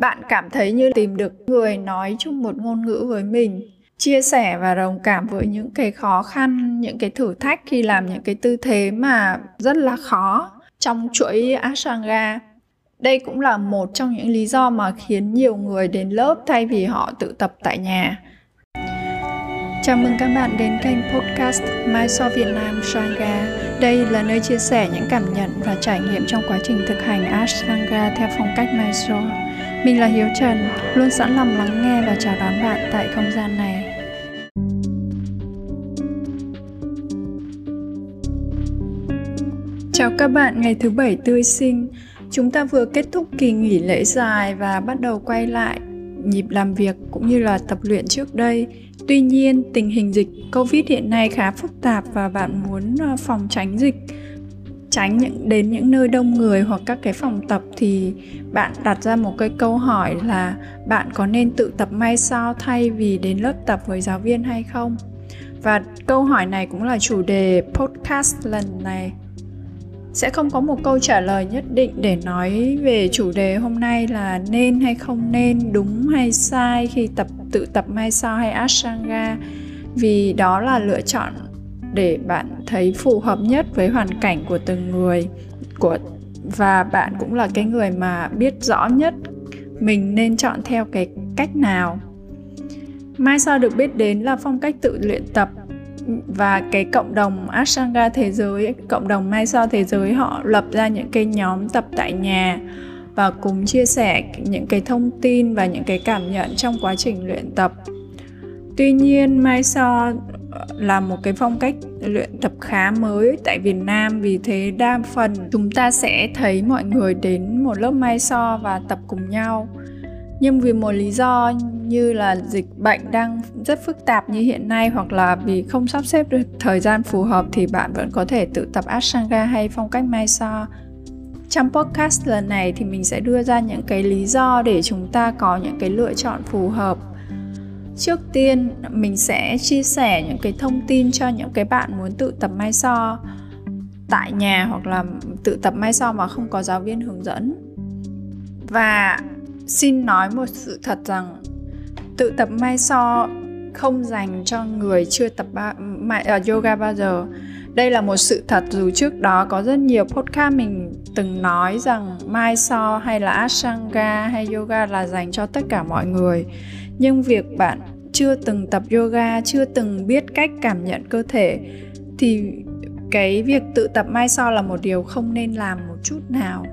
bạn cảm thấy như tìm được người nói chung một ngôn ngữ với mình, chia sẻ và đồng cảm với những cái khó khăn, những cái thử thách khi làm những cái tư thế mà rất là khó trong chuỗi ashtanga đây cũng là một trong những lý do mà khiến nhiều người đến lớp thay vì họ tự tập tại nhà Chào mừng các bạn đến kênh podcast Mai So Việt Nam Sangha. Đây là nơi chia sẻ những cảm nhận và trải nghiệm trong quá trình thực hành Ashtanga theo phong cách Mai So. Mình là Hiếu Trần, luôn sẵn lòng lắng nghe và chào đón bạn tại không gian này. Chào các bạn ngày thứ bảy tươi sinh. Chúng ta vừa kết thúc kỳ nghỉ lễ dài và bắt đầu quay lại nhịp làm việc cũng như là tập luyện trước đây. Tuy nhiên, tình hình dịch Covid hiện nay khá phức tạp và bạn muốn ờ, phòng tránh dịch tránh những, đến những nơi đông người hoặc các cái phòng tập thì bạn đặt ra một cái câu hỏi là bạn có nên tự tập may sao thay vì đến lớp tập với giáo viên hay không? Và câu hỏi này cũng là chủ đề podcast lần này. Sẽ không có một câu trả lời nhất định để nói về chủ đề hôm nay là nên hay không nên, đúng hay sai khi tập, tự tập may sao hay ashtanga. Vì đó là lựa chọn để bạn thấy phù hợp nhất với hoàn cảnh của từng người của và bạn cũng là cái người mà biết rõ nhất mình nên chọn theo cái cách nào mai sau được biết đến là phong cách tự luyện tập và cái cộng đồng Ashtanga thế giới, cộng đồng Mai So thế giới họ lập ra những cái nhóm tập tại nhà và cùng chia sẻ những cái thông tin và những cái cảm nhận trong quá trình luyện tập. Tuy nhiên Mai So là một cái phong cách luyện tập khá mới tại Việt Nam. Vì thế đa phần chúng ta sẽ thấy mọi người đến một lớp mai so và tập cùng nhau. Nhưng vì một lý do như là dịch bệnh đang rất phức tạp như hiện nay hoặc là vì không sắp xếp được thời gian phù hợp thì bạn vẫn có thể tự tập Ashtanga hay phong cách mai so. Trong podcast lần này thì mình sẽ đưa ra những cái lý do để chúng ta có những cái lựa chọn phù hợp trước tiên mình sẽ chia sẻ những cái thông tin cho những cái bạn muốn tự tập mai so. Tại nhà hoặc là tự tập mai so mà không có giáo viên hướng dẫn. Và xin nói một sự thật rằng tự tập mai so không dành cho người chưa tập ba, mai, uh, à, yoga bao giờ. Đây là một sự thật dù trước đó có rất nhiều podcast mình từng nói rằng mai so hay là ashtanga hay yoga là dành cho tất cả mọi người nhưng việc bạn chưa từng tập yoga, chưa từng biết cách cảm nhận cơ thể, thì cái việc tự tập mai so là một điều không nên làm một chút nào.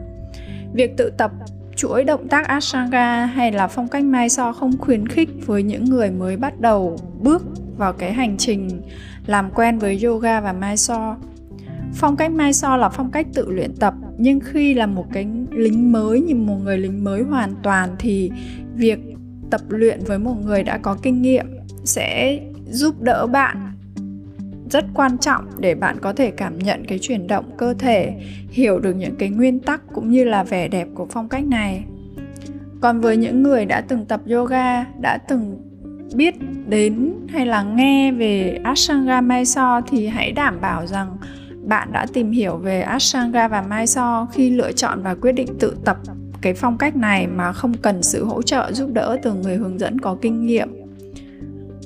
Việc tự tập chuỗi động tác ashtanga hay là phong cách mai so không khuyến khích với những người mới bắt đầu bước vào cái hành trình làm quen với yoga và mai so phong cách mai so là phong cách tự luyện tập, nhưng khi là một cái lính mới, như một người lính mới hoàn toàn, thì việc tập luyện với một người đã có kinh nghiệm sẽ giúp đỡ bạn rất quan trọng để bạn có thể cảm nhận cái chuyển động cơ thể, hiểu được những cái nguyên tắc cũng như là vẻ đẹp của phong cách này. Còn với những người đã từng tập yoga, đã từng biết đến hay là nghe về ashtanga mysore thì hãy đảm bảo rằng bạn đã tìm hiểu về ashtanga và mysore khi lựa chọn và quyết định tự tập cái phong cách này mà không cần sự hỗ trợ giúp đỡ từ người hướng dẫn có kinh nghiệm.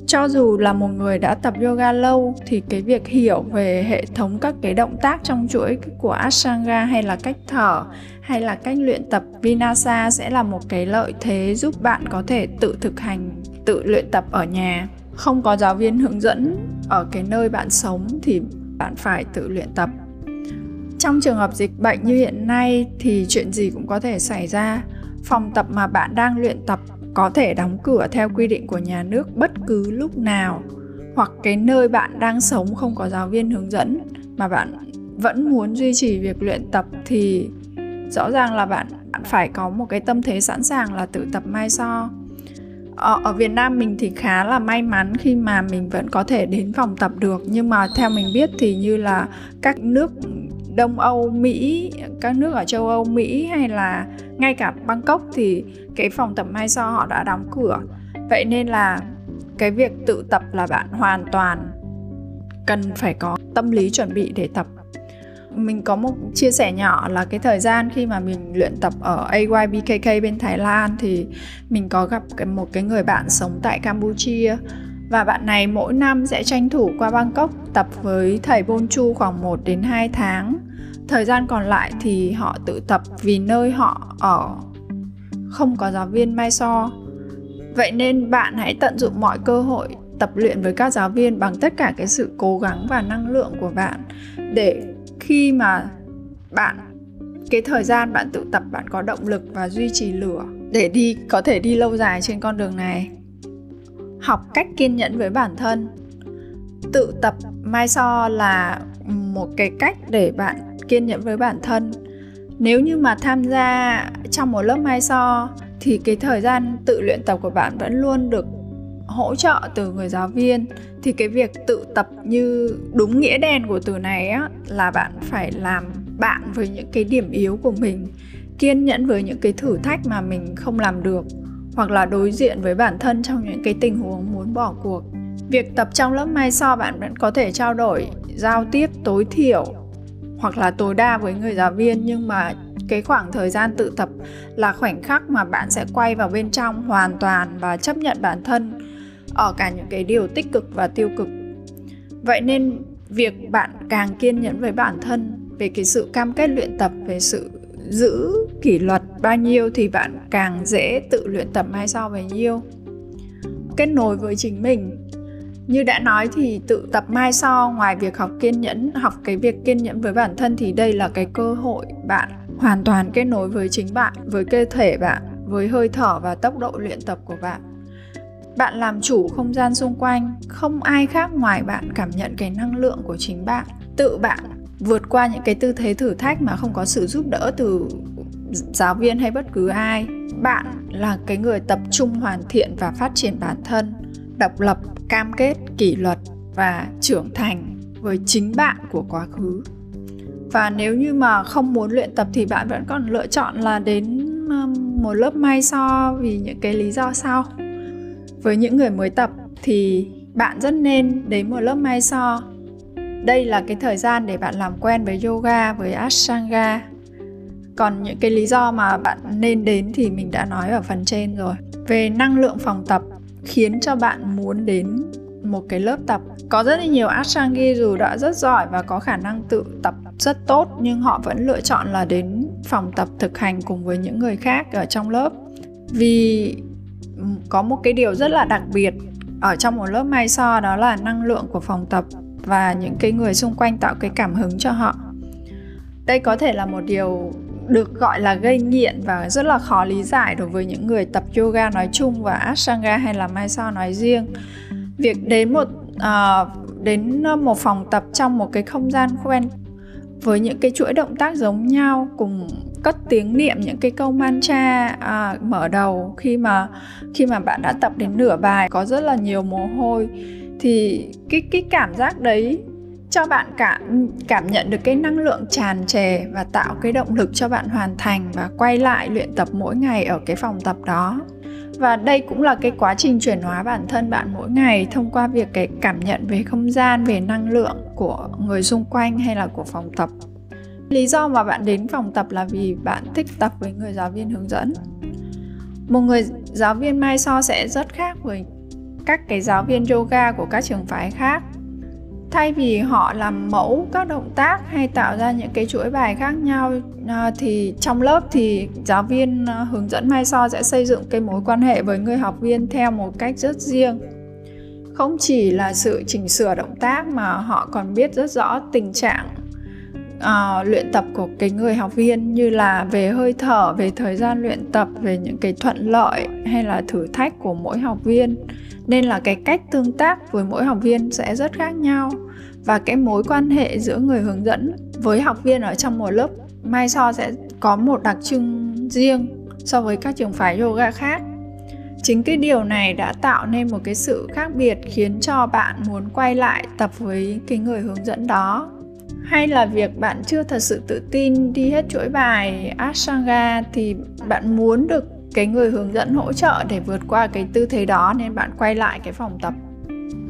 Cho dù là một người đã tập yoga lâu thì cái việc hiểu về hệ thống các cái động tác trong chuỗi của ashtanga hay là cách thở hay là cách luyện tập vinasa sẽ là một cái lợi thế giúp bạn có thể tự thực hành, tự luyện tập ở nhà. Không có giáo viên hướng dẫn ở cái nơi bạn sống thì bạn phải tự luyện tập trong trường hợp dịch bệnh như hiện nay thì chuyện gì cũng có thể xảy ra. Phòng tập mà bạn đang luyện tập có thể đóng cửa theo quy định của nhà nước bất cứ lúc nào. Hoặc cái nơi bạn đang sống không có giáo viên hướng dẫn mà bạn vẫn muốn duy trì việc luyện tập thì rõ ràng là bạn bạn phải có một cái tâm thế sẵn sàng là tự tập mai so. Ở, ở Việt Nam mình thì khá là may mắn khi mà mình vẫn có thể đến phòng tập được. Nhưng mà theo mình biết thì như là các nước Đông Âu, Mỹ, các nước ở châu Âu, Mỹ hay là ngay cả Bangkok thì cái phòng tập mai so họ đã đóng cửa. Vậy nên là cái việc tự tập là bạn hoàn toàn cần phải có tâm lý chuẩn bị để tập. mình có một chia sẻ nhỏ là cái thời gian khi mà mình luyện tập ở AYBKK bên Thái Lan thì mình có gặp một cái người bạn sống tại Campuchia và bạn này mỗi năm sẽ tranh thủ qua Bangkok tập với thầy Bonchu khoảng 1 đến 2 tháng. Thời gian còn lại thì họ tự tập vì nơi họ ở không có giáo viên mai so. Vậy nên bạn hãy tận dụng mọi cơ hội tập luyện với các giáo viên bằng tất cả cái sự cố gắng và năng lượng của bạn để khi mà bạn, cái thời gian bạn tự tập bạn có động lực và duy trì lửa để đi, có thể đi lâu dài trên con đường này học cách kiên nhẫn với bản thân. Tự tập mai so là một cái cách để bạn kiên nhẫn với bản thân. Nếu như mà tham gia trong một lớp mai so thì cái thời gian tự luyện tập của bạn vẫn luôn được hỗ trợ từ người giáo viên. Thì cái việc tự tập như đúng nghĩa đen của từ này á là bạn phải làm bạn với những cái điểm yếu của mình, kiên nhẫn với những cái thử thách mà mình không làm được hoặc là đối diện với bản thân trong những cái tình huống muốn bỏ cuộc. Việc tập trong lớp mai so bạn vẫn có thể trao đổi, giao tiếp, tối thiểu, hoặc là tối đa với người giáo viên, nhưng mà cái khoảng thời gian tự tập là khoảnh khắc mà bạn sẽ quay vào bên trong hoàn toàn và chấp nhận bản thân ở cả những cái điều tích cực và tiêu cực. Vậy nên việc bạn càng kiên nhẫn với bản thân về cái sự cam kết luyện tập, về sự giữ kỷ luật bao nhiêu thì bạn càng dễ tự luyện tập mai sau bấy nhiêu. Kết nối với chính mình. Như đã nói thì tự tập mai so ngoài việc học kiên nhẫn, học cái việc kiên nhẫn với bản thân thì đây là cái cơ hội bạn hoàn toàn kết nối với chính bạn, với cơ thể bạn, với hơi thở và tốc độ luyện tập của bạn. Bạn làm chủ không gian xung quanh, không ai khác ngoài bạn cảm nhận cái năng lượng của chính bạn. Tự bạn vượt qua những cái tư thế thử thách mà không có sự giúp đỡ từ giáo viên hay bất cứ ai. Bạn là cái người tập trung hoàn thiện và phát triển bản thân, độc lập, cam kết, kỷ luật và trưởng thành với chính bạn của quá khứ. Và nếu như mà không muốn luyện tập thì bạn vẫn còn lựa chọn là đến một lớp may so vì những cái lý do sau. Với những người mới tập thì bạn rất nên đến một lớp may so đây là cái thời gian để bạn làm quen với yoga, với ashtanga. Còn những cái lý do mà bạn nên đến thì mình đã nói ở phần trên rồi. Về năng lượng phòng tập khiến cho bạn muốn đến một cái lớp tập. Có rất là nhiều ashtanga dù đã rất giỏi và có khả năng tự tập rất tốt, nhưng họ vẫn lựa chọn là đến phòng tập thực hành cùng với những người khác ở trong lớp. Vì có một cái điều rất là đặc biệt ở trong một lớp mai so đó là năng lượng của phòng tập và những cái người xung quanh tạo cái cảm hứng cho họ. Đây có thể là một điều được gọi là gây nghiện và rất là khó lý giải đối với những người tập yoga nói chung và ashtanga hay là mai so nói riêng. Việc đến một uh, đến một phòng tập trong một cái không gian quen với những cái chuỗi động tác giống nhau cùng cất tiếng niệm những cái câu mantra à, mở đầu khi mà khi mà bạn đã tập đến nửa bài có rất là nhiều mồ hôi thì cái cái cảm giác đấy cho bạn cảm cảm nhận được cái năng lượng tràn trề và tạo cái động lực cho bạn hoàn thành và quay lại luyện tập mỗi ngày ở cái phòng tập đó. Và đây cũng là cái quá trình chuyển hóa bản thân bạn mỗi ngày thông qua việc cái cảm nhận về không gian, về năng lượng của người xung quanh hay là của phòng tập. Lý do mà bạn đến phòng tập là vì bạn thích tập với người giáo viên hướng dẫn. Một người giáo viên mai so sẽ rất khác với các cái giáo viên yoga của các trường phái khác. Thay vì họ làm mẫu các động tác hay tạo ra những cái chuỗi bài khác nhau à, thì trong lớp thì giáo viên à, hướng dẫn mai so sẽ xây dựng cái mối quan hệ với người học viên theo một cách rất riêng. Không chỉ là sự chỉnh sửa động tác mà họ còn biết rất rõ tình trạng uh, luyện tập của cái người học viên như là về hơi thở về thời gian luyện tập về những cái thuận lợi hay là thử thách của mỗi học viên. Nên là cái cách tương tác với mỗi học viên sẽ rất khác nhau. Và cái mối quan hệ giữa người hướng dẫn với học viên ở trong một lớp mai so sẽ có một đặc trưng riêng so với các trường phái yoga khác. Chính cái điều này đã tạo nên một cái sự khác biệt khiến cho bạn muốn quay lại tập với cái người hướng dẫn đó hay là việc bạn chưa thật sự tự tin đi hết chuỗi bài Ashtanga thì bạn muốn được cái người hướng dẫn hỗ trợ để vượt qua cái tư thế đó nên bạn quay lại cái phòng tập?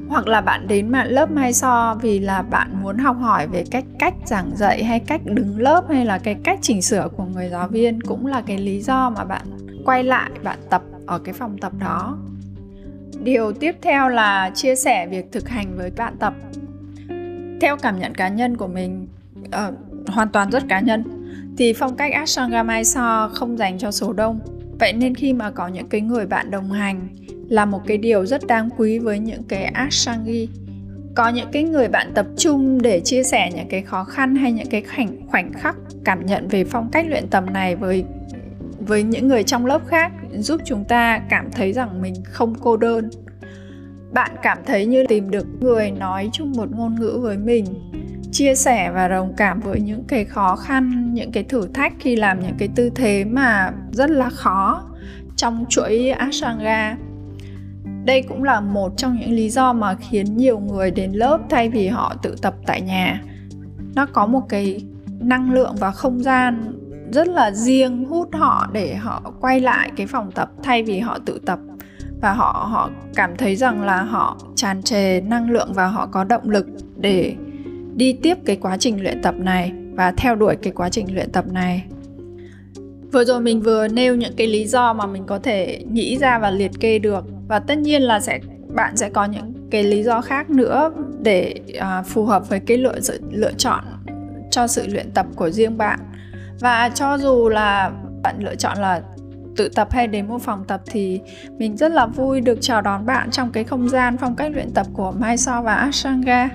Hoặc là bạn đến mạng lớp mai so vì là bạn muốn học hỏi về cách cách giảng dạy hay cách đứng lớp hay là cái cách chỉnh sửa của người giáo viên cũng là cái lý do mà bạn quay lại, bạn tập ở cái phòng tập đó. Điều tiếp theo là chia sẻ việc thực hành với bạn tập theo cảm nhận cá nhân của mình uh, hoàn toàn rất cá nhân thì phong cách Ashtanga Mysore không dành cho số đông. Vậy nên khi mà có những cái người bạn đồng hành là một cái điều rất đáng quý với những cái Ashtangi có những cái người bạn tập trung để chia sẻ những cái khó khăn hay những cái khoảnh khoảnh khắc cảm nhận về phong cách luyện tập này với với những người trong lớp khác giúp chúng ta cảm thấy rằng mình không cô đơn bạn cảm thấy như tìm được người nói chung một ngôn ngữ với mình, chia sẻ và đồng cảm với những cái khó khăn, những cái thử thách khi làm những cái tư thế mà rất là khó trong chuỗi ashtanga đây cũng là một trong những lý do mà khiến nhiều người đến lớp thay vì họ tự tập tại nhà. Nó có một cái năng lượng và không gian rất là riêng hút họ để họ quay lại cái phòng tập thay vì họ tự tập và họ họ cảm thấy rằng là họ tràn trề năng lượng và họ có động lực để đi tiếp cái quá trình luyện tập này và theo đuổi cái quá trình luyện tập này. Vừa rồi mình vừa nêu những cái lý do mà mình có thể nghĩ ra và liệt kê được. Và tất nhiên là sẽ bạn sẽ có những cái lý do khác nữa để à, phù hợp với cái lựa lựa chọn cho sự luyện tập của riêng bạn. Và cho dù là bạn lựa chọn là tự tập hay đến một phòng tập thì mình rất là vui được chào đón bạn trong cái không gian phong cách luyện tập của Mysore và Ashtanga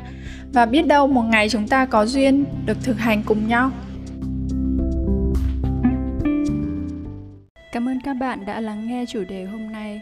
và biết đâu một ngày chúng ta có duyên được thực hành cùng nhau. Cảm ơn các bạn đã lắng nghe chủ đề hôm nay.